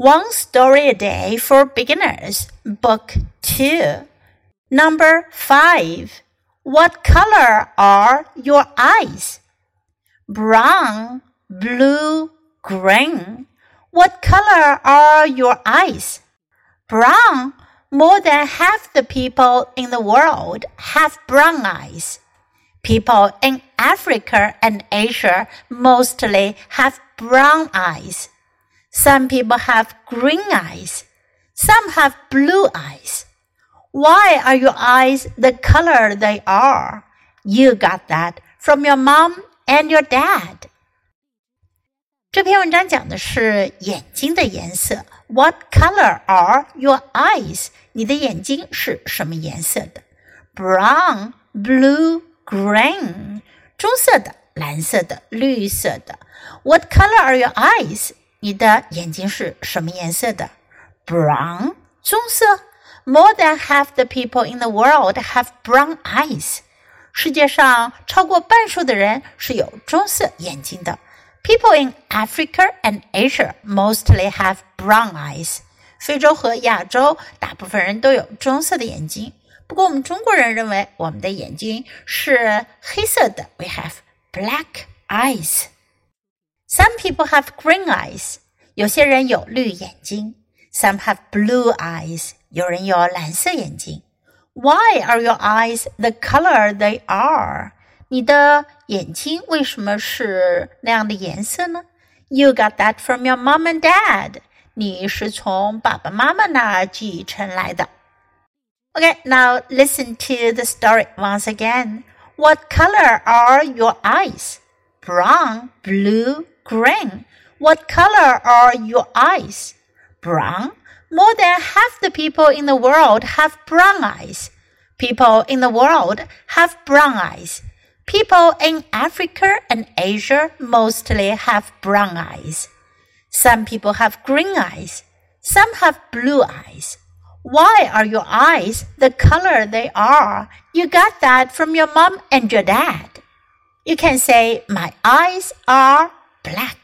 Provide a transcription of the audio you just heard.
One Story a Day for Beginners, Book 2. Number 5. What color are your eyes? Brown, blue, green. What color are your eyes? Brown. More than half the people in the world have brown eyes. People in Africa and Asia mostly have brown eyes. Some people have green eyes. Some have blue eyes. Why are your eyes the color they are? You got that from your mom and your dad. 这篇文章讲的是眼睛的颜色。What color are your eyes？你的眼睛是什么颜色的？Brown, blue, green，棕色的、蓝色的、绿色的。What color are your eyes？ 你的眼睛是什么颜色的？Brown，棕色。More than half the people in the world have brown eyes。世界上超过半数的人是有棕色眼睛的。People in Africa and Asia mostly have brown eyes。非洲和亚洲大部分人都有棕色的眼睛。不过我们中国人认为我们的眼睛是黑色的。We have black eyes。some people have green eyes. 有些人有绿眼睛。Some have blue eyes. 有人有蓝色眼睛。Why are your eyes the color they are? 你的眼睛为什么是那样的颜色呢？You got that from your mom and dad. 你是从爸爸妈妈那儿继承来的。Okay, now listen to the story once again. What color are your eyes? Brown, blue, green. What color are your eyes? Brown. More than half the people in the world have brown eyes. People in the world have brown eyes. People in Africa and Asia mostly have brown eyes. Some people have green eyes. Some have blue eyes. Why are your eyes the color they are? You got that from your mom and your dad. You can say, My eyes are black